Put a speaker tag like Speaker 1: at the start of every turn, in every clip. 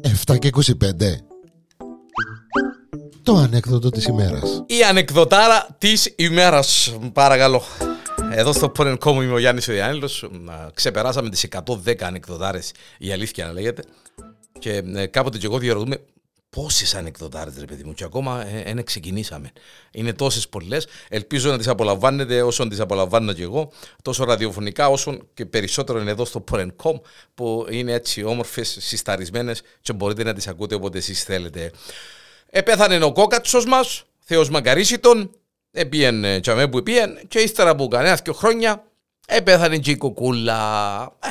Speaker 1: Εφτά και 25 Το ανέκδοτο της ημέρας.
Speaker 2: Η ανεκδοτάρα της ημέρας. Παρακαλώ. Εδώ στο Porn.com είμαι ο Γιάννης ο Διάννηλος Ξεπεράσαμε τις 110 ανεκδοτάρες Η αλήθεια να λέγεται. Και ε, κάποτε και εγώ διαρωτούμε Πόσες ανεκδοτάρε, ρε παιδί μου, και ακόμα δεν ε, ξεκινήσαμε. Είναι τόσες πολλές. Ελπίζω να τις απολαμβάνετε όσο τις απολαμβάνω και εγώ, τόσο ραδιοφωνικά όσο και περισσότερο είναι εδώ στο Porn.com που είναι έτσι όμορφες, συσταρισμένες και μπορείτε να τις ακούτε όποτε εσείς θέλετε. Επέθανε ο κόκατσος μας, Θεός Μακαρίσιτον, επίεν τσαμέ που επίεν, και ύστερα από κανένας και χρόνια επέθανε και η κοκούλα. Ε,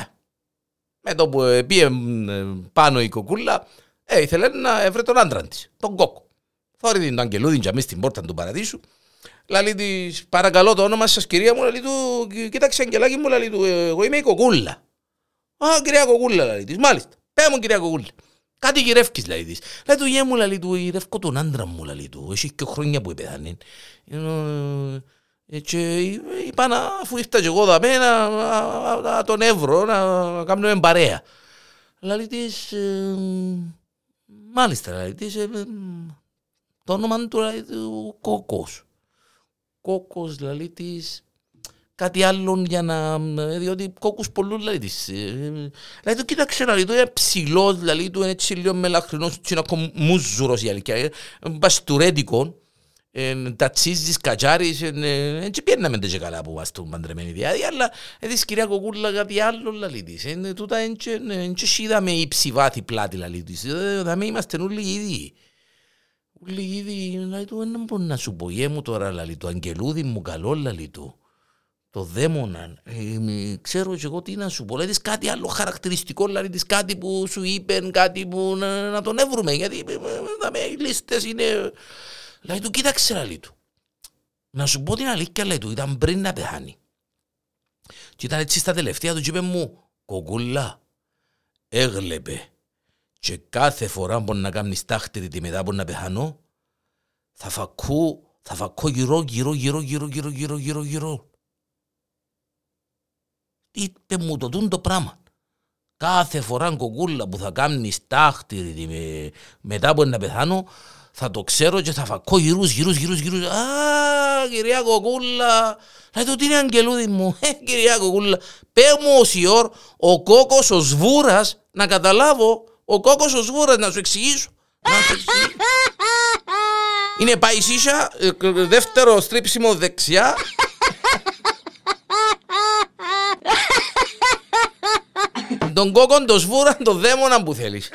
Speaker 2: με το που επίεν ε, πάνω η κοκούλα, ε, ήθελε να έβρε τον άντρα της, τον κόκο. Θόρυ την αγγελούδιν για στην πόρτα του παραδείσου. Λαλή της, παρακαλώ το όνομα σας, κυρία μου, λαλή του, κοίταξε αγγελάκι μου, λαλή του, εγώ είμαι η κοκούλα. Α, κυρία κοκούλα, λαλή της, μάλιστα. Πέ μου, κυρία κοκούλα. Κάτι γυρεύκεις, λαλή της. Λέει του, γε μου, λαλή του, γυρεύκω τον άντρα μου, λαλή του. Έχει και χρόνια που πέθανε. Ε, και είπα να, αφού ήρθα και εγώ δαμέ, να, να, να τον εύρω, να κάνουμε παρέα. Λαλή της, ε, Μάλιστα, δηλαδή, είσαι, το όνομα του, δηλαδή, του Κόκος. Κόκος, δηλαδή, της κάτι άλλο για να... διότι κόκκους πολλούς, δηλαδή, της. Δηλαδή, το κοίταξε, δηλαδή, το είναι ψηλός, δηλαδή, του είναι έτσι λίγο μελαχρινός, έτσι είναι ακόμα μουζουρος η αλήθεια, μπαστουρέτικο, τατσίζεις, κατσάρεις, έτσι πιέναμε και καλά που είμαστε παντρεμένοι διάδια, αλλά έτσι κυρία Κοκούλα κάτι άλλο λαλή της. Τούτα έτσι είδαμε ύψη βάθη πλάτη λαλή της. Δαμε είμαστε όλοι ίδιοι. Όλοι ίδιοι, λαλή του, δεν μπορώ να σου πω, γε μου τώρα λαλή του, αγγελούδι μου καλό λαλή του. Το δαίμονα, ε, ξέρω και εγώ τι να σου πω, λέει κάτι άλλο χαρακτηριστικό, δηλαδή της κάτι που σου είπε, κάτι που να, να τον έβρουμε, γιατί ε, οι λίστες είναι Λέει του, κοίταξε λέει του. Να σου πω την αλήθεια, λέει του, ήταν πριν να πεθάνει. Και ήταν έτσι στα τελευταία του και είπε μου, κοκούλα, έγλεπε. Και κάθε φορά που να κάνεις τάχτη τη μετά που να πεθάνω, θα φακού, θα φακώ γύρω, γύρω, γύρω, γύρω, γύρω, γύρω, γύρω, γύρω. Είπε μου το τούν το πράγμα. Κάθε φορά κοκούλα που θα κάνεις τάχτη μετά που να πεθάνω, θα το ξέρω και θα φακώ γυρούς, γυρούς, γυρούς, γυρούς. Α, κυρία Κοκούλα. Λέει του τι είναι αγγελούδι μου; Ε, κυρία Κοκούλα. Πέ μου ως η ώρ, ο κόκος ο σβούρας, να καταλάβω. Ο κόκος ο σβούρας, να σου εξηγήσω. Να σου εξηγήσω. Είναι παϊσίσια, ε, δεύτερο στρίψιμο δεξιά. τον κόκον, τον σβούρα, τον δαίμονα που θέλεις.